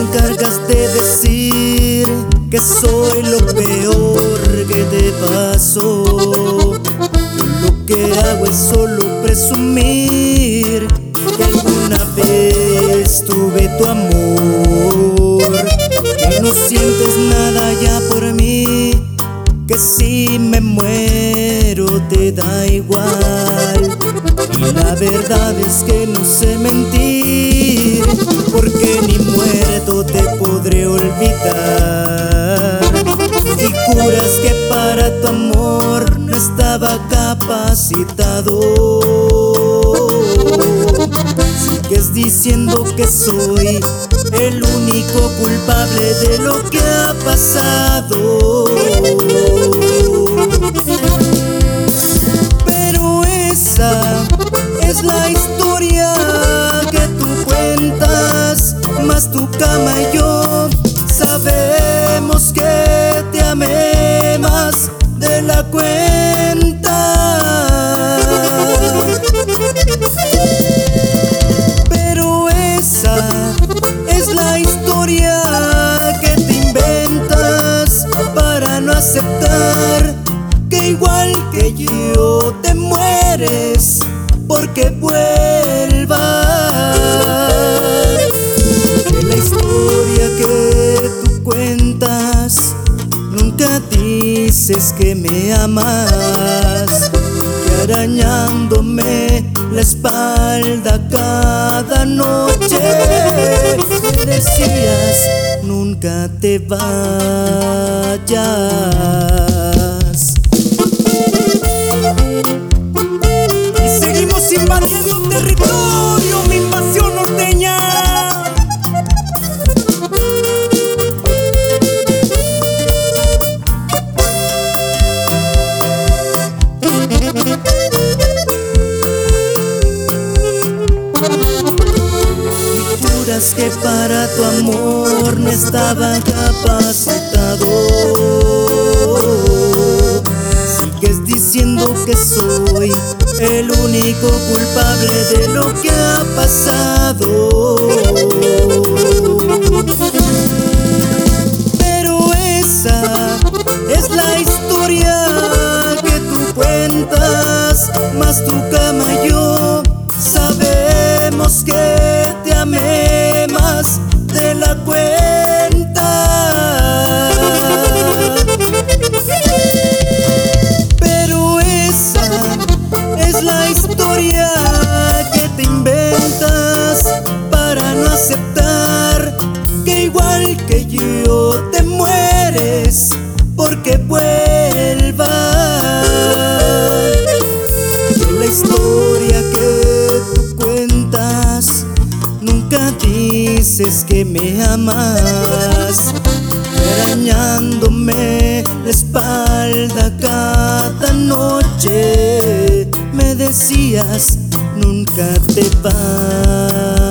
encargas de decir que soy lo peor que te pasó. Lo que hago es solo presumir que alguna vez tuve tu amor. Que no sientes nada ya por mí, que si me muero te da igual. Y la verdad es que no sé mentir. Olvidar. Y juras que para tu amor no estaba capacitado. Sigues diciendo que soy el único culpable de lo que ha pasado. Pero esa es la historia que tú cuentas, más tu cama y yo Pero esa es la historia que te inventas para no aceptar que igual que yo te mueres porque vuelvas. Que me amas. Que arañándome la espalda cada noche me decías nunca te vayas. Que para tu amor no estaba capacitado. Sigues diciendo que soy el único culpable de lo que ha pasado. Pero esa es la historia que tú cuentas, más tu porque vuelvas. Que la historia que tú cuentas nunca dices que me amas arañándome la espalda cada noche. Me decías, nunca te vas.